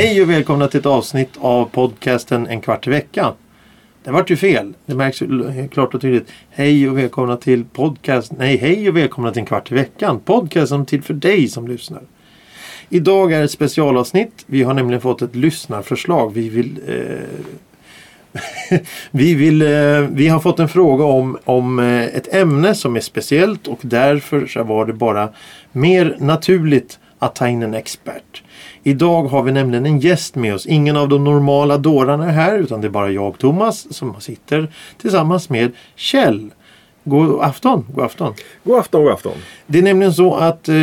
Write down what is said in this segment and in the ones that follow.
Hej och välkomna till ett avsnitt av podcasten En kvart i veckan. Det vart ju fel. Det märks ju klart och tydligt. Hej och välkomna till podcast. Nej, hej och välkomna till En kvart i veckan. Podcasten till för dig som lyssnar. Idag är ett specialavsnitt. Vi har nämligen fått ett lyssnarförslag. Vi vill eh, vi, vill, eh, vi har fått en fråga om, om eh, ett ämne som är speciellt och därför så var det bara mer naturligt att ta in en expert. Idag har vi nämligen en gäst med oss. Ingen av de normala dårarna är här utan det är bara jag Thomas som sitter tillsammans med Kjell. God afton! God afton! God afton, god afton! Det är nämligen så att eh,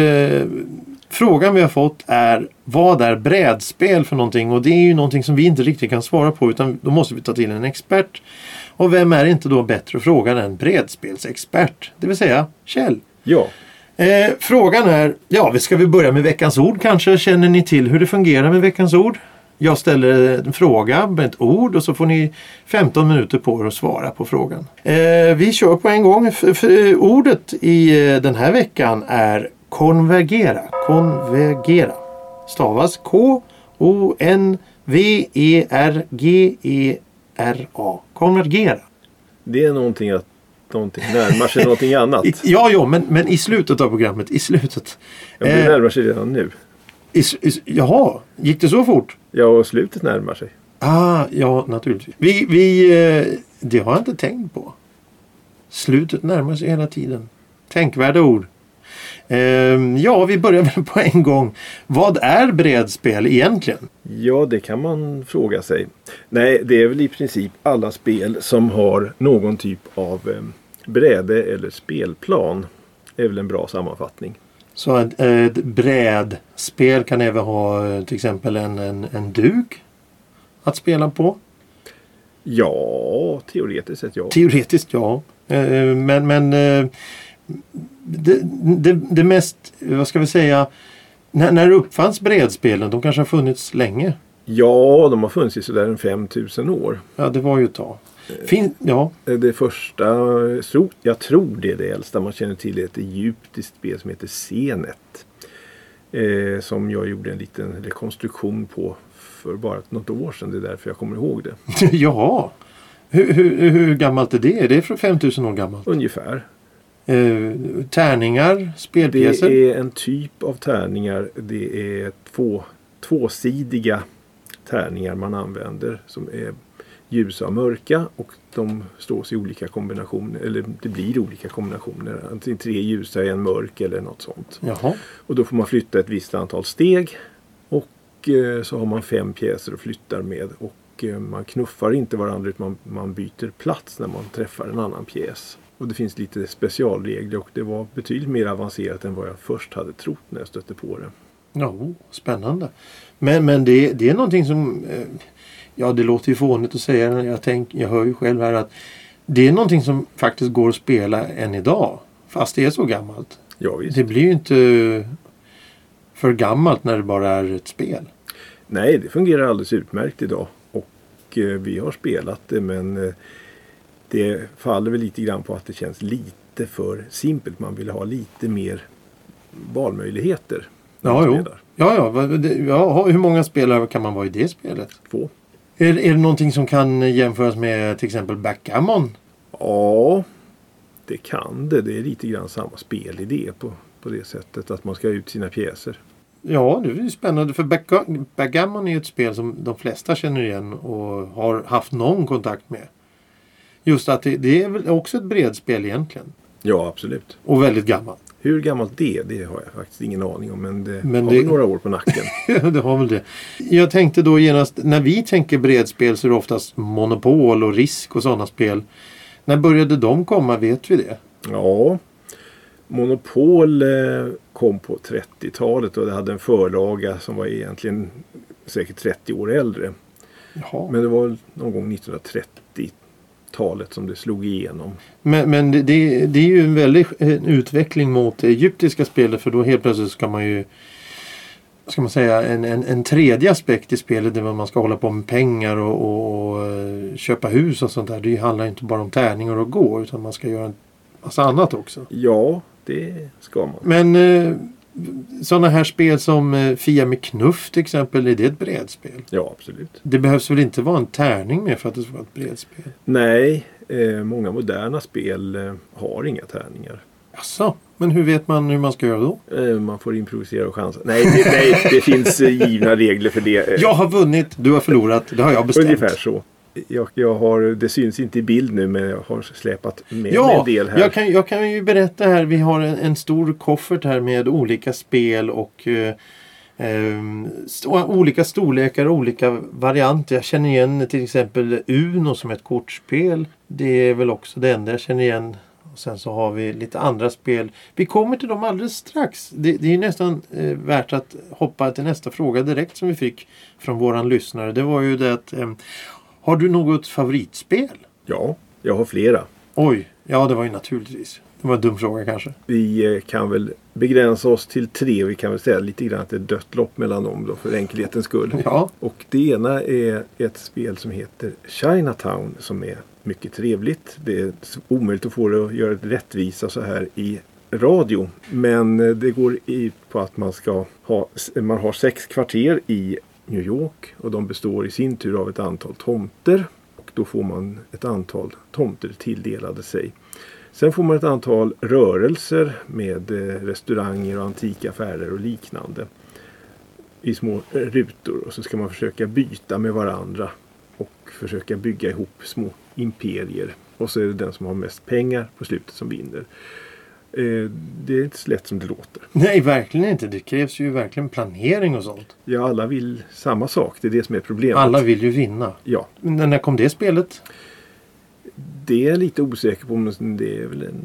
frågan vi har fått är vad är brädspel för någonting? Och det är ju någonting som vi inte riktigt kan svara på utan då måste vi ta till en expert. Och vem är inte då bättre frågan än brädspelsexpert? Det vill säga Kjell. Ja, Eh, frågan är, ja, ska vi börja med veckans ord kanske? Känner ni till hur det fungerar med veckans ord? Jag ställer en fråga med ett ord och så får ni 15 minuter på er att svara på frågan. Eh, vi kör på en gång. F f ordet i eh, den här veckan är konvergera. Konvergera. Stavas K-O-N-V-E-R-G-E-R-A. Konvergera. det är någonting att någonting närmar sig någonting annat. Ja, ja, men, men i slutet av programmet. I slutet. Ja, det Eh, närmar sig redan nu. i, i, jaha, gick det så fort? Ja, och slutet närmar sig. Ah, ja, naturligtvis. Vi, vi, eh, det har jag inte tänkt på. Slutet närmar sig hela tiden. Tänkvärda ord. Ehm, ja, vi börjar väl på en gång. Vad är brädspel egentligen? Ja, det kan man fråga sig. Nej, det är väl i princip alla spel som har någon typ av eh, bräde eller spelplan. Det är väl en bra sammanfattning. Så ett, ett brädspel kan även ha eh, till exempel en, en, en duk att spela på. Ja, teoretiskt sett ja. Teoretiskt ja. Eh, Men, men eh, det, det, det mest, vad ska vi säga, när, när uppfanns brädspelen? De kanske har funnits länge. Ja, de har funnits i sådär en 5000 år. Ja, det var ju ett tag. Fin, ja, Det första, jag tror det är det äldsta man känner till, är ett egyptiskt spel som heter Senet. Eh, som jag gjorde en liten rekonstruktion på för bara något år sedan. Det är därför jag kommer ihåg det. jaha. Hur, hur, hur gammalt är det? Är det från 5000 år gammalt? Ungefär. Eh, tärningar, Det spelpjäser? är en typ av tärningar. Det är två, tvåsidiga tärningar man använder som är ljusa och mörka och de slås i olika kombinationer. Eller det blir olika kombinationer. Antingen tre ljusa i en mörk eller något sånt. Jaha. Och då får man flytta ett visst antal steg. Och eh, så har man fem pjäser att flytta med. Och eh, man knuffar inte varandra utan man, man byter plats när man träffar en annan pjäs. Och det finns lite specialregler och det var betydligt mer avancerat än vad jag först hade trott när jag stötte på det. Ja, spännande. Men, men det, det är någonting som... Eh, ja, det låter ju fånigt att säga. men Jag, tänk, jag hör ju själv här att det är någonting som faktiskt går att spela än idag. Fast det är så gammalt. Ja, visst. Det blir ju inte för gammalt när det bara är ett spel. Nej, det fungerar alldeles utmärkt idag. Och eh, vi har spelat det men eh, det faller väl lite grann på att det känns lite för simpelt. Man vill ha lite mer valmöjligheter. Ja, jo. spelar. Ja, ja, ja. Hur många spelare kan man vara i det spelet? Två. Är, är det någonting som kan jämföras med till exempel backgammon? Ja, det kan det. Det är lite grann samma spelidé på, på det sättet att man ska ut sina pjäser. Ja, det är spännande. För backga- backgammon är ett spel som de flesta känner igen och har haft någon kontakt med. Just att det, det är väl också ett bredspel egentligen. Ja, absolut. Och väldigt gammalt. Hur gammalt det är, det har jag faktiskt ingen aning om. Men det Men har det- några år på nacken. det har väl det. Jag tänkte då genast, när vi tänker bredspel så är det oftast Monopol och Risk och sådana spel. När började de komma? Vet vi det? Ja, Monopol eh, kom på 30-talet och det hade en förlaga som var egentligen säkert 30 år äldre. Jaha. Men det var någon gång 1930-talet som det slog igenom. Men, men det, det, är ju en väldig utveckling mot det egyptiska spelet för då helt plötsligt ska man ju ska man säga, en, en, en tredje aspekt i spelet där man ska hålla på med pengar och, och, och eh, köpa hus och sånt där. Det handlar inte bara om tärningar och gå utan man ska göra en massa annat också. Ja, det ska man. Men eh, Sådana här spel som eh, Fia med knuff till exempel, är det ett brädspel? Ja, absolut. Det behövs väl inte vara en tärning med för att det ska vara ett brädspel? Nej, eh, många moderna spel eh, har inga tärningar. Jaså, men hur vet man hur man ska göra då? Eh, man får improvisera och chansa. Nej, det, nej, det finns givna regler för det. Jag har vunnit, du har förlorat. Det har jag bestämt. Ungefär så. Jag, jag har, det syns inte i bild nu men jag har släpat med Ja, en del här. jag kan, jag kan ju berätta här. Vi har en, en stor koffert här med olika spel och eh, ehm, st- olika storlekar och olika varianter. Jag känner igen till exempel Uno som ett kortspel. Det är väl också det enda jag känner igen. Och sen så har vi lite andra spel. Vi kommer till dem alldeles strax. Det, det är nästan eh, värt att hoppa till nästa fråga direkt som vi fick från våran lyssnare. Det var ju det att ehm, har du något favoritspel? Ja, jag har flera. Oj, ja det var ju naturligtvis. Det var en dum fråga kanske. Vi eh, kan väl begränsa oss till tre. Vi kan väl säga lite grann att det är dött lopp mellan dem då för enkelhetens skull. Ja, Och det ena är ett spel som heter Chinatown som är mycket trevligt. Det är omöjligt att få det att göra rättvisa så här i radio. Men eh, det går i på att man ska ha, man har sex kvarter i New York och de består i sin tur av ett antal tomter. Och då får man ett antal tomter tilldelade sig. Sen får man ett antal rörelser med eh, restauranger och antikaffärer och liknande i små eh, rutor och så ska man försöka byta med varandra och försöka bygga ihop små imperier. Och så är det den som har mest pengar på slutet som vinner. Eh, det är inte så lätt som det låter. nej verkligen inte. Det krävs ju verkligen planering och sånt. Ja, alla vill samma sak. Det är det som är problemet. Alla vill ju vinna. Ja, Men när kom det spelet? det är jag lite osäker på men det är väl en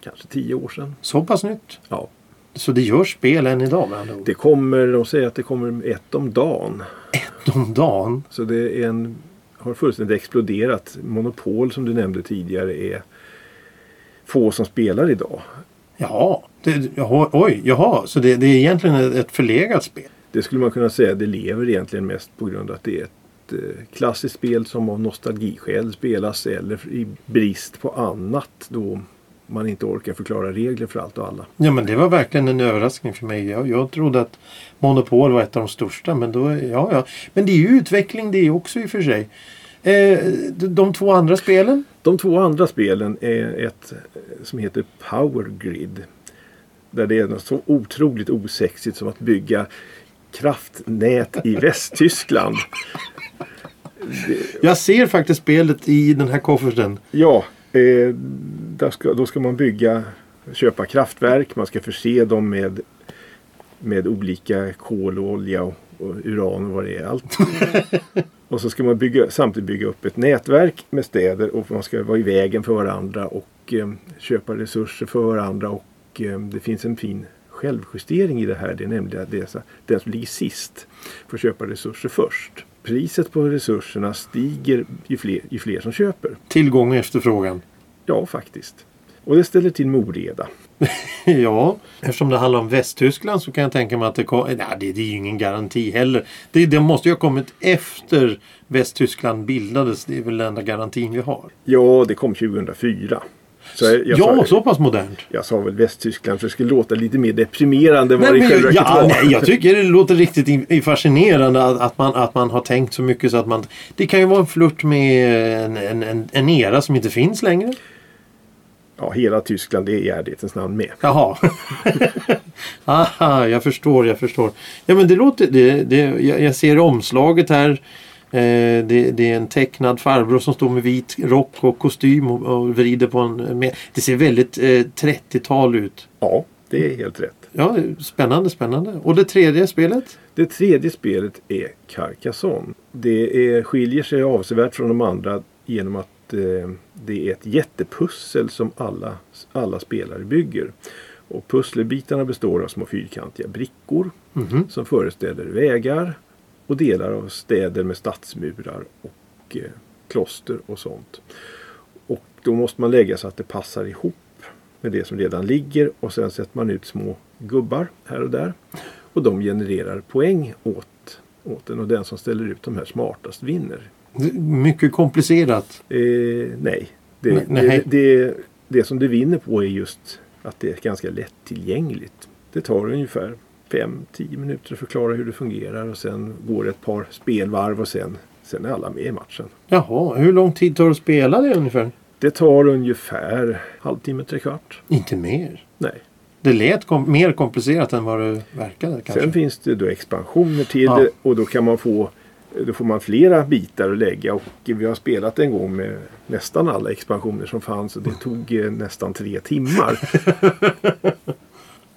kanske tio år sedan. Så pass nytt? Ja, Så det görs spel än idag med andra ord? det kommer, de säger att det kommer ett om dagen. Om dagen? Så det är en, har fullständigt exploderat. Monopol som du nämnde tidigare är få som spelar idag. Jaha, det, jaha oj, jaha. Så det, det är egentligen ett förlegat spel? Det skulle man kunna säga. Det lever egentligen mest på grund av att det är ett eh, klassiskt spel som av nostalgiskäl spelas eller i brist på annat då man inte orkar förklara regler för allt och alla. Ja men det var verkligen en överraskning för mig. Jag, jag trodde att Monopol var ett av de största. Men då, ja, ja. Men det är ju utveckling det också i och för sig. Eh, de två andra spelen? De två andra spelen är ett eh, som heter Power Grid. Där det är något så otroligt osexigt som att bygga kraftnät i Västtyskland. Jag ser faktiskt spelet i den här kofferten. Ja, eh, ska, då ska man bygga, köpa kraftverk. Man ska förse dem med, med olika kol och olja och, och uran och vad det är. Allt. och så ska man bygga, samtidigt bygga upp ett nätverk med städer och man ska vara i vägen för varandra och eh, köpa resurser för varandra. Och eh, det finns en fin självjustering i det här. Det är nämligen att det den som ligger sist får köpa resurser först. Priset på resurserna stiger ju fler, ju fler som köper. Tillgång och efterfrågan. Ja, faktiskt. Och det ställer till med oreda. Ja, eftersom det handlar om Västtyskland så kan jag tänka mig att det kom, nej, det, det är ju ingen garanti heller. Det, det måste ju ha kommit efter Västtyskland bildades. Det är väl den enda garantin vi har. Ja, det kom 2004. Så jag, ja, sa, så pass modernt. jag sa väl Västtyskland för det skulle låta lite mer deprimerande än vad det i själva ja, var. nej, jag tycker det låter riktigt in- fascinerande att, att, man, att man har tänkt så mycket så att man... Det kan ju vara en flört med en, en, en, en era som inte finns längre. Ja, hela Tyskland är i ärlighetens namn med. Jaha. Aha, jag förstår, jag förstår. Ja men det låter... Det, det, jag, jag ser omslaget här. Eh, det, det är en tecknad farbror som står med vit rock och kostym och, och vrider på en... Med, det ser väldigt eh, 30-tal ut. Ja, det är helt rätt. Ja, spännande, spännande. Och det tredje spelet? Det tredje spelet är Carcassonne. Det är, skiljer sig avsevärt från de andra genom att eh, det är ett jättepussel som alla, alla spelare bygger. Och pusselbitarna består av små fyrkantiga brickor Mhm. som föreställer vägar och delar av städer med stadsmurar och eh, kloster och sånt. Och då måste man lägga så att det passar ihop med det som redan ligger och sen sätter man ut små gubbar här och där. Och de genererar poäng åt, åt den och den som ställer ut de här smartast vinner. Mycket komplicerat. Eh, nej, det, Nej, nej. Det, det, det som det vinner på är just att det är ganska lättillgängligt. Det tar ungefär 5-10 minuter att förklara hur det fungerar och sen går det ett par spelvarv och sen, sen är alla med i matchen. Jaha, hur lång tid tar det att spela det ungefär? Det tar ungefär halvtimme, trekvart. Inte mer. Nej. Det lät kom mer komplicerat än vad det verkade kanske. Sen finns det då expansioner till Ja. det och då kan man få då får man flera bitar att lägga och vi har spelat en gång med nästan alla expansioner som fanns och det tog eh, nästan tre timmar.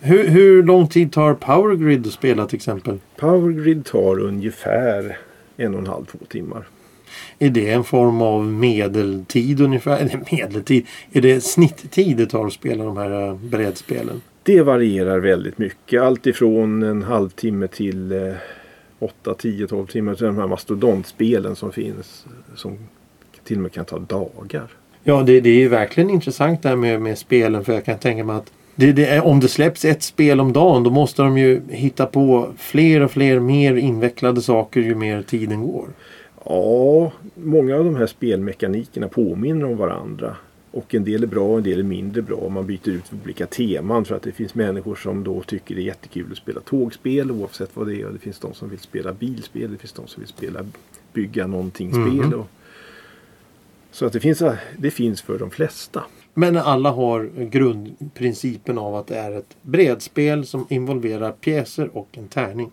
Hur, hur lång tid tar Power Grid att spela till exempel? Powergrid tar ungefär en och en halv, två timmar. Är det en form av medeltid ungefär? Eller medeltid? Är det snitttid det tar att spela de här eh, brädspelen? Det varierar väldigt mycket. Allt ifrån en halvtimme till eh, 8, 10, 12 timmar till de här mastodontspelen som finns. Som till och med kan ta dagar. Ja, det, det är ju verkligen intressant där med, med spelen för jag kan tänka mig att det, det är, om det släpps ett spel om dagen då måste de ju hitta på fler och fler mer invecklade saker ju mer tiden går. Ja, många av de här spelmekanikerna påminner om varandra. Och en del är bra och en del är mindre bra. Man byter ut olika teman för att det finns människor som då tycker det är jättekul att spela tågspel oavsett vad det är. Och det finns de som vill spela bilspel. Det finns de som vill spela bygga någonting-spel. Och- Så att det finns, det finns för de flesta. Men alla har grundprincipen av att det är ett brädspel som involverar pjäser och en tärning.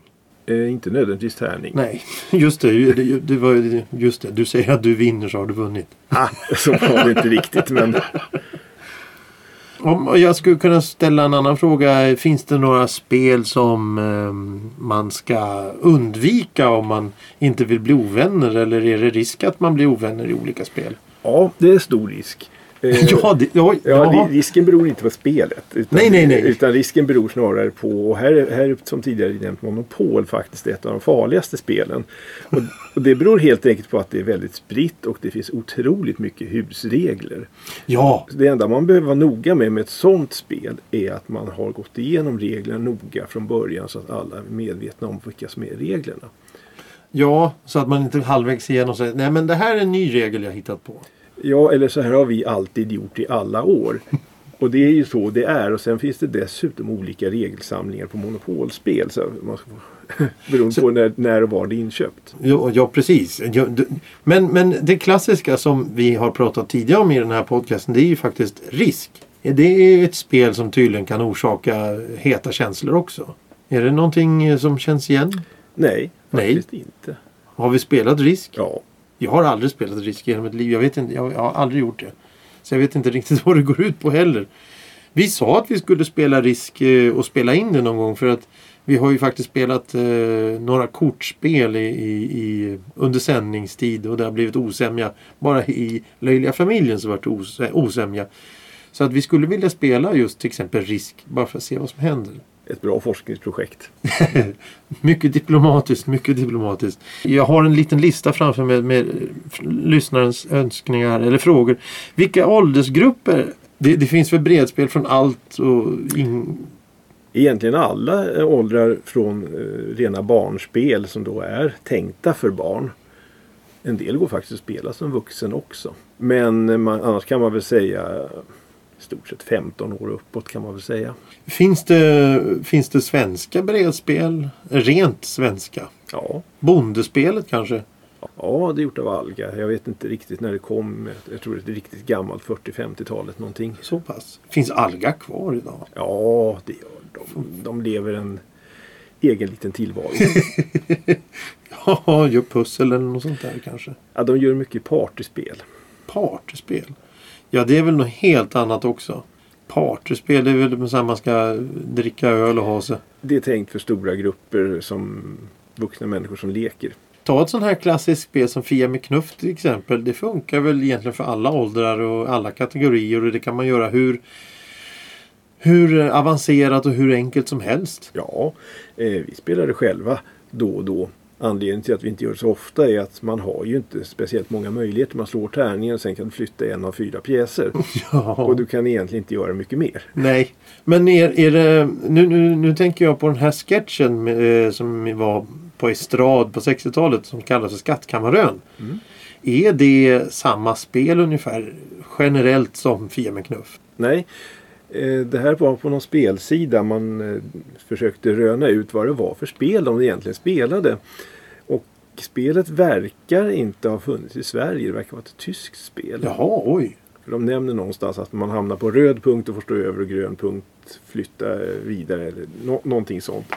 Eh, inte nödvändigtvis tärning. Nej, just det, det, det var, ju- just det. Du säger att du vinner så har du vunnit. Ah, så var det inte riktigt. Men Om jag skulle kunna ställa en annan fråga. Finns det några spel som ehm, man ska undvika om man inte vill bli ovänner? Eller är det risk att man blir ovänner i olika spel? ja, det är stor risk. Eh, Ja, det, ja, Ja, risken beror inte på spelet. Utan, Nej, nej, nej. Utan risken beror snarare på, och här, här som tidigare nämnt, Monopol faktiskt ett av de farligaste spelen. Och, och det beror helt enkelt på att det är väldigt spritt och det finns otroligt mycket husregler. ja. Det enda man behöver vara noga med med ett sånt spel är att man har gått igenom reglerna noga från början så att alla är medvetna om vilka som är reglerna. Ja, så att man inte halvvägs igenom säger nej men det här är en ny regel jag hittat på. Ja, eller så här har vi alltid gjort i alla år. Och det är ju så det är. Och sen finns det dessutom olika regelsamlingar på monopolspel. Så man ska, beroende på när, när och var det är inköpt. Ja, ja precis. Ja, d- Men, men det klassiska som vi har pratat tidigare om i den här podcasten det är ju faktiskt risk. Det är ett spel som tydligen kan orsaka heta känslor också. Är det någonting som känns igen? Nej, Nej. faktiskt inte. Har vi spelat risk? Ja, jag har aldrig spelat risk genom mitt liv. Jag, vet inte, jag, jag har aldrig gjort det. Så jag vet inte riktigt vad det går ut på heller. Vi sa att vi skulle spela risk eh, och spela in det någon gång för att vi har ju faktiskt spelat eh, några kortspel i, i, i, under sändningstid och det har blivit osämja. Bara i Löjliga familjen så vart det os, osämja. Så att vi skulle vilja spela just till exempel risk bara för att se vad som händer ett bra forskningsprojekt. Mycket diplomatiskt, mycket diplomatiskt. Jag har en liten lista framför mig med eh, lyssnarens önskningar eller frågor. Vilka åldersgrupper? Det, det finns väl bredspel från allt och in... Egentligen alla åldrar från eh, rena barnspel som då är tänkta för barn. En del går faktiskt att spela som vuxen också. Men man, annars kan man väl säga stort sett 15 år uppåt kan man väl säga. Finns det, finns det svenska bredspel? Rent svenska? Ja, Bondespelet kanske? ja det är gjort av Alga. Jag vet inte riktigt när det kom. Jag tror det är riktigt gammalt 40-50-talet någonting. Så pass. Finns Alga kvar idag? Ja, det gör de. De lever en egen liten tillvaro. Ja, gör pussel eller något sånt där kanske. ja, de gör mycket partyspel. Partyspel. Ja, det är väl något helt annat också. Partyspel, det är väl så här man ska dricka öl och ha sig. Det är tänkt för stora grupper som vuxna människor som leker. Ta ett sånt här klassiskt spel som Fia med knuff till exempel. Det funkar väl egentligen för alla åldrar och alla kategorier och det kan man göra hur, hur avancerat och hur enkelt som helst. Ja, eh, vi spelar det själva då och då. Anledningen till att vi inte gör det så ofta är att man har ju inte speciellt många möjligheter. Man slår tärningen och sen kan du flytta en av fyra pjäser. Ja. Och du kan egentligen inte göra mycket mer. Nej, men är, är det, nu, nu, nu tänker jag på den här sketchen eh, som var på estrad på 60-talet som kallas för Skattkammarön. Mm. Är det samma spel ungefär generellt som Fia med knuff? Nej, Det här var på någon spelsida man eh, försökte röna ut vad det var för spel de egentligen spelade. Och spelet verkar inte ha funnits i Sverige. Det verkar vara ett tyskt spel. Jaha, oj. För de nämner någonstans att man hamnar på röd punkt och får stå över och grön punkt flytta vidare eller nå- någonting sånt.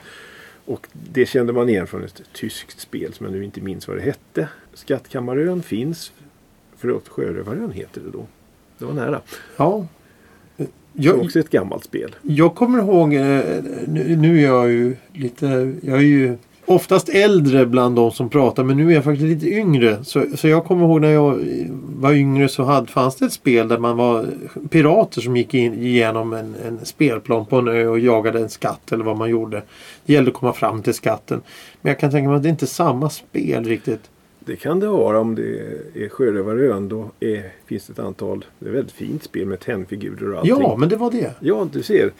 Och det kände man igen från ett tyskt spel som jag nu inte minns vad det hette. Skattkammarön finns. Förlåt, Sjörövarön heter det då. Det var nära. Ja. Det är Jag, också ett gammalt spel. jag kommer ihåg, eh, nu, nu är jag ju lite, jag är ju oftast äldre bland de som pratar men nu är jag faktiskt lite yngre. Så, så jag kommer ihåg när jag var yngre så hade, fanns det ett spel där man var pirater som gick in, igenom en, en spelplan på en ö och jagade en skatt eller vad man gjorde. Det gällde att komma fram till skatten. Men jag kan tänka mig att det inte är samma spel riktigt. Det kan det vara om det är Sjörövarön. Då är, finns det ett antal, det är ett väldigt fint spel med tennfigurer och allting. Ja, men det var det. Ja, du ser.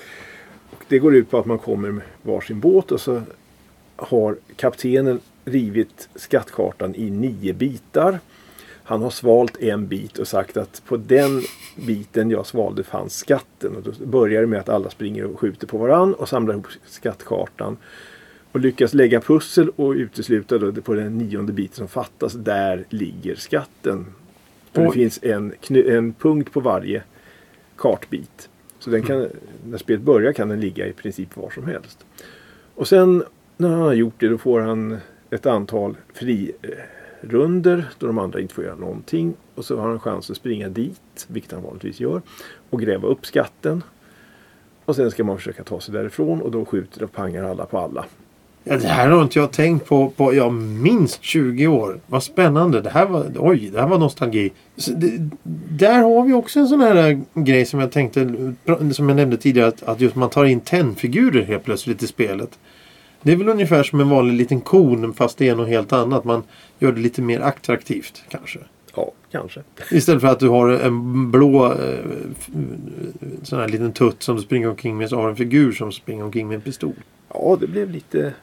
Och det går ut på att man kommer med varsin båt och så har kaptenen rivit skattkartan i nio bitar. Han har svalt en bit och sagt att på den biten jag svalde fanns skatten. Och då börjar det med att alla springer och skjuter på varann och samlar ihop skattkartan. Och lyckas lägga pussel och utesluta då på den nionde biten som fattas. Där ligger skatten. För det finns en, en punkt på varje kartbit. Så den kan, när spelet börjar kan den ligga i princip var som helst. Och sen när han har gjort det då får han ett antal frirunder då de andra inte får göra någonting. Och så har han chans att springa dit, vilket han vanligtvis gör, och gräva upp skatten. Och sen ska man försöka ta sig därifrån och då skjuter och pangar alla på alla. Ja, det här har inte jag tänkt på på ja, minst 20 år. Vad spännande. Det här var, oj, det här var nostalgi. Det, där har vi också en sån här grej som jag tänkte, som jag nämnde tidigare, att, att just man tar in tennfigurer helt plötsligt i spelet. Det är väl ungefär som en vanlig liten kon fast det är något helt annat. Man gör det lite mer attraktivt kanske. Ja, kanske. Istället för att du har en blå eh, sån här liten tutt som du springer omkring med så har du en figur som springer omkring med en pistol. Ja, det blev lite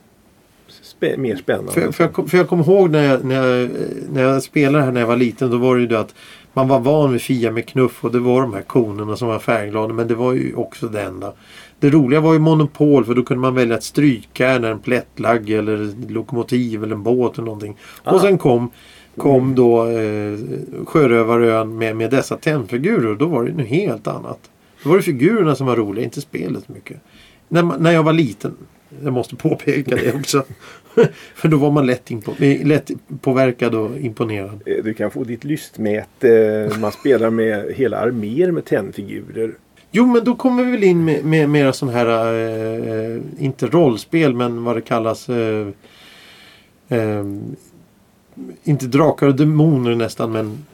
spä- mer spännande. För, för, jag, för jag kommer ihåg när jag, när, jag, när jag spelade här när jag var liten. Då var det ju det att man var van vid Fia med knuff och det var de här konerna som var färgglada. Men det var ju också det enda. Det roliga var ju Monopol för då kunde man välja ett strykjärn, en plättlagg eller lokomotiv eller en båt eller någonting. Ah. Och sen kom, kom då eh, Sjörövarön med, med dessa tennfigurer då var det något helt annat. Då var det figurerna som var roliga, inte spelet mycket. När, när jag var liten. Jag måste påpeka det också. För då var man lätt, eh, lätt påverkad och imponerad. Eh, Du kan få ditt lystmäte. Man spelar med hela arméer med tennfigurer. Jo men då kommer vi väl in med, med mera sån här, eh, eh, inte rollspel men vad det kallas. Eh, eh, inte drakar och demoner nästan men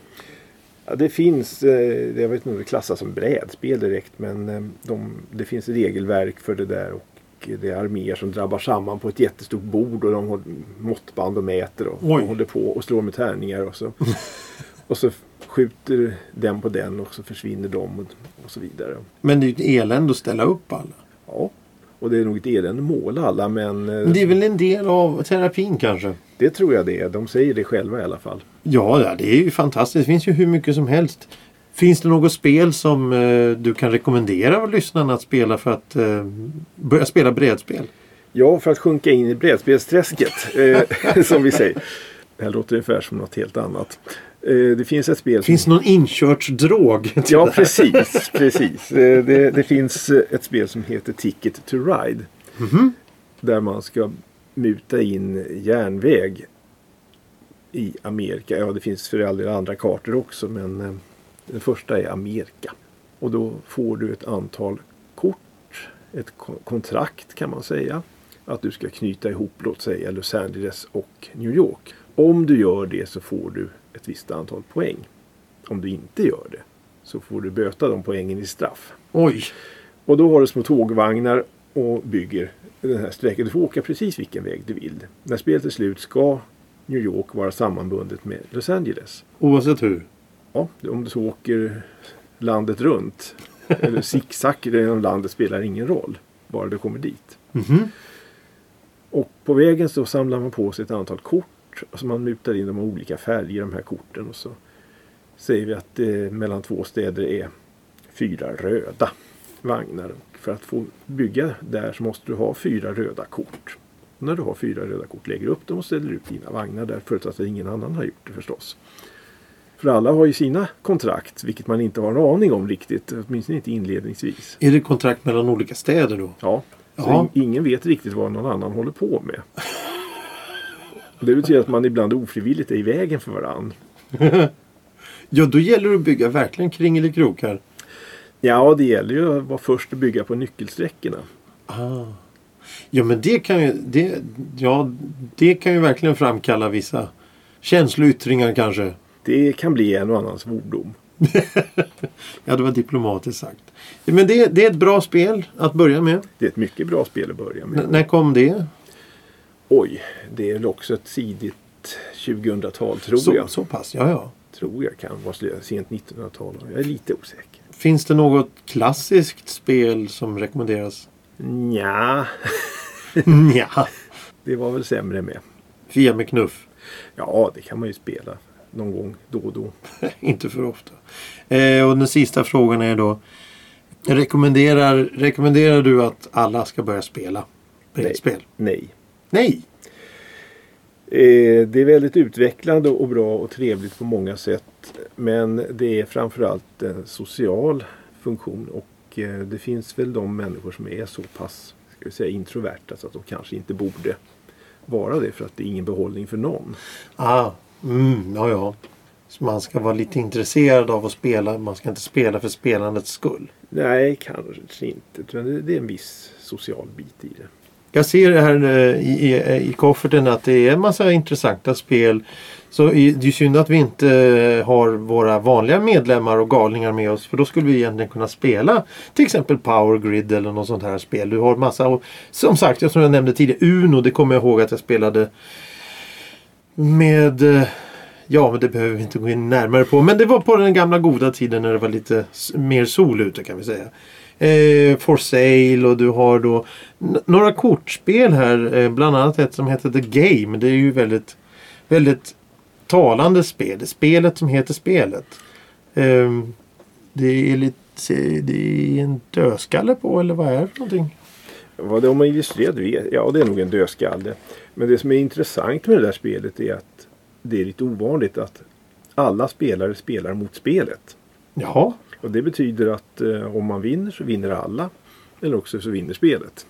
Ja, det finns, eh, jag vet inte om det klassas som brädspel direkt men eh, de, det finns regelverk för det där och det är arméer som drabbar samman på ett jättestort bord och de har måttband och mäter och de håller på och slår med tärningar och så, och så skjuter den på den och så försvinner de och, och så vidare. Men det är ju ett elände att ställa upp alla. Ja, och det är nog ett elände att måla alla men eh, det är väl en del av terapin kanske? det tror jag det är. De säger det själva i alla fall. Ja, det är ju fantastiskt. Det finns ju hur mycket som helst. Finns det något spel som eh, du kan rekommendera lyssnarna att spela för att eh, börja spela brädspel? Ja, för att sjunka in i brädspelsträsket, eh, som vi säger. Det här låter ungefär som något helt annat. Eh, det finns ett spel som... Finns någon inkörtsdrog? Ja, precis. precis. Eh, det, det finns eh, ett spel som heter Ticket to Ride. Mhm. Där man ska muta in järnväg i Amerika. Ja, det finns för all del andra kartor också, men den första är Amerika. Och då får du ett antal kort, ett ko- kontrakt kan man säga. Att du ska knyta ihop, låt säga Los Angeles och New York. Om du gör det så får du ett visst antal poäng. Om du inte gör det så får du böta de poängen i straff. Oj, Och då har du små tågvagnar och bygger den här sträckan. Du får åka precis vilken väg du vill. När spelet är slut ska New York vara sammanbundet med Los Angeles. oavsett hur. Ja, om du så åker landet runt eller zigzag genom landet spelar ingen roll. Bara du kommer dit. Mhm. Och på vägen så samlar man på sig ett antal kort. Och så man mutar in de olika färger de här korten. Och så säger vi att eh, mellan två städer är fyra röda. vagnar. Och för att få bygga där så måste du ha fyra röda kort. Och när du har fyra röda kort lägger du upp dem och ställer ut dina vagnar där förutsatt att ingen annan har gjort det förstås. För alla har ju sina kontrakt vilket man inte har en aning om riktigt. Åtminstone inte inledningsvis. Är det kontrakt mellan olika städer då? Ja, så in- ingen vet riktigt vad någon annan håller på med. Och Det betyder att man ibland ofrivilligt är i vägen för varandra. Ja, då gäller det att bygga verkligen kringelikrokar. Ja, det gäller ju att vara först att bygga på nyckelsträckorna. Ah. Ja, men det kan ju, det, ja, det kan ju verkligen framkalla vissa känsloyttringar kanske. Det kan bli en och annan svordom. Ja, det var diplomatiskt sagt. Men det, det är ett bra spel att börja med. Det är ett mycket bra spel att börja N- med. när kom det? Oj, det är väl också ett tidigt 2000-tal tror Så, jag. så pass, ja ja. Tror jag kan vara sent 1900-tal. Jag är lite osäker. Finns det något klassiskt spel som rekommenderas? Ja, ja, det var väl sämre med. Fia med knuff. Ja, det kan man ju spela någon gång då och då. Inte för ofta. Eh, och den sista frågan är då. Rekommenderar, rekommenderar du att alla ska börja spela brädspel? Nej. Nej. Eh, det är väldigt utvecklande och bra och trevligt på många sätt. Men det är framförallt en social funktion och eh, det finns väl de människor som är så pass ska vi säga, introverta så att de kanske inte borde vara det för att det är ingen behållning för någon. Ah, mm, ja, ja. Så man ska vara lite intresserad av att spela. Man ska inte spela för spelandets skull. Nej, kanske inte. det- är en viss social bit i det. Jag ser här eh, i, i, i kofferten att det är en massa intressanta spel. Så det är synd att vi inte eh, har våra vanliga medlemmar och galningar med oss. För då skulle vi egentligen kunna spela till exempel Power Grid eller något sånt här spel. Du har massa som sagt, som jag nämnde tidigare, Uno. Det kommer jag ihåg att jag spelade med eh, Ja, men det behöver vi inte gå in närmare på. Men det var på den gamla goda tiden när det var lite mer sol ute kan vi säga. Eh, For Sale och du har då några kortspel här. Eh, bland annat ett som heter The Game. Det är ju väldigt, väldigt talande spel. Det är spelet som heter spelet. Eh, det är lite det är en dödskalle på eller vad är det för någonting? Vad det om man illustrerat vet, ja det är nog en dödskalle. Men det som är intressant med det där spelet är att det är lite ovanligt att alla spelare spelar mot spelet. Jaha. Och det betyder att eh, om man vinner så vinner alla. Eller också så vinner spelet.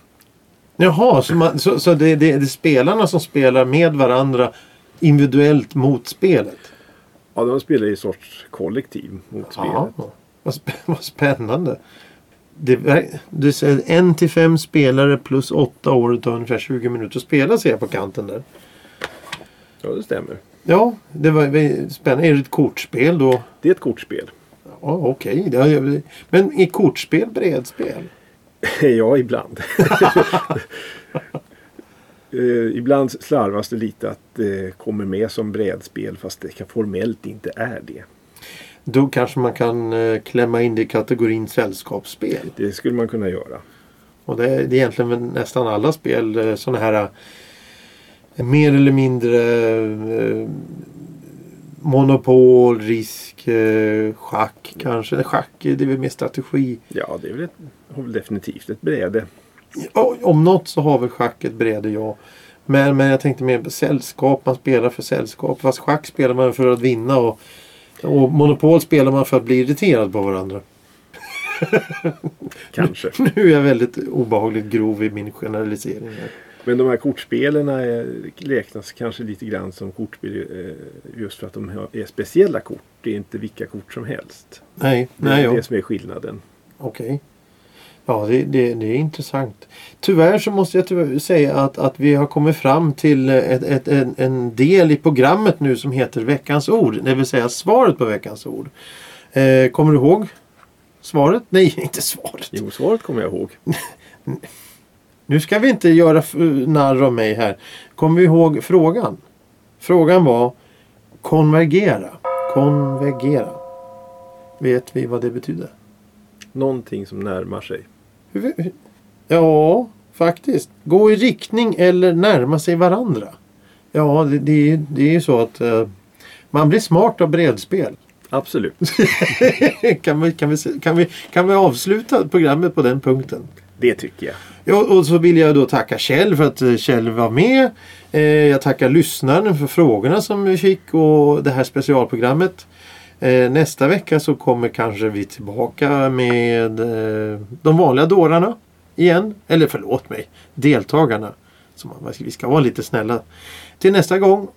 Jaha, så, man, så, så det, det, det är spelarna som spelar med varandra individuellt mot spelet? Ja, de spelar i sorts kollektiv mot Ja, spelet. vad, sp- vad spännande. Det, du säger en till fem spelare plus åtta år och tar ungefär 20 minuter att spela ser jag på kanten där. Ja, det stämmer. Ja, det var det- spännande. Är det ett kortspel då? Det är ett kortspel. Ja, okej. Det har- Men är kortspel brädspel? ja, ibland. Eh, ibland slarvas det lite att det kommer med som brädspel fast det kan formellt inte är det. Då kanske man kan eh, klämma in det i kategorin sällskapsspel. Det skulle man kunna göra. Och det är, egentligen nästan alla spel eh, sådana här eh, mer eller mindre monopol, risk, schack kanske. Schack det är väl mer strategi. Ja, det är väl, ett, har väl definitivt ett bräde. Om något så har väl schack ett bräde, ja. Men, men jag tänkte mer på sällskap. Man spelar för sällskap. Fast schack spelar man för att vinna. Och, och monopol spelar man för att bli irriterad på varandra. Kanske. Nu är jag väldigt obehagligt grov i min generalisering. Här. Men de här kortspelen räknas kanske lite grann som kortspel eh, just för att de är speciella kort. Det är inte vilka kort som helst. Nej, Det nej är ja. det som är skillnaden. Okej. Ja, det, det, det är intressant. Tyvärr så måste jag säga att, att vi har kommit fram till ett, ett, en, en del i programmet nu som heter Veckans ord. Det vill säga svaret på veckans ord. Eh, kommer du ihåg svaret? Nej, inte svaret. Jo, svaret kommer jag ihåg. Nu ska vi inte göra narr av mig här. Kommer vi ihåg frågan? Frågan var konvergera. Konvergera. Vet vi vad det betyder? Någonting som närmar sig. Ja, faktiskt. Gå i riktning eller närma sig varandra. Ja, det, det, är- det är ju så att eh, man blir smart av bredspel. Absolut. kan, vi, kan, vi, kan, vi, kan vi avsluta programmet på den punkten? Det tycker jag. Ja, och så vill jag då tacka Kjell för att eh, Kjell var med. Eh, jag tackar lyssnaren för frågorna som vi fick och det här specialprogrammet. Eh, nästa vecka så kommer kanske vi tillbaka med eh, de vanliga dårarna igen. Eller förlåt mig, deltagarna. Så man, vi ska vara lite snälla. Till nästa gång.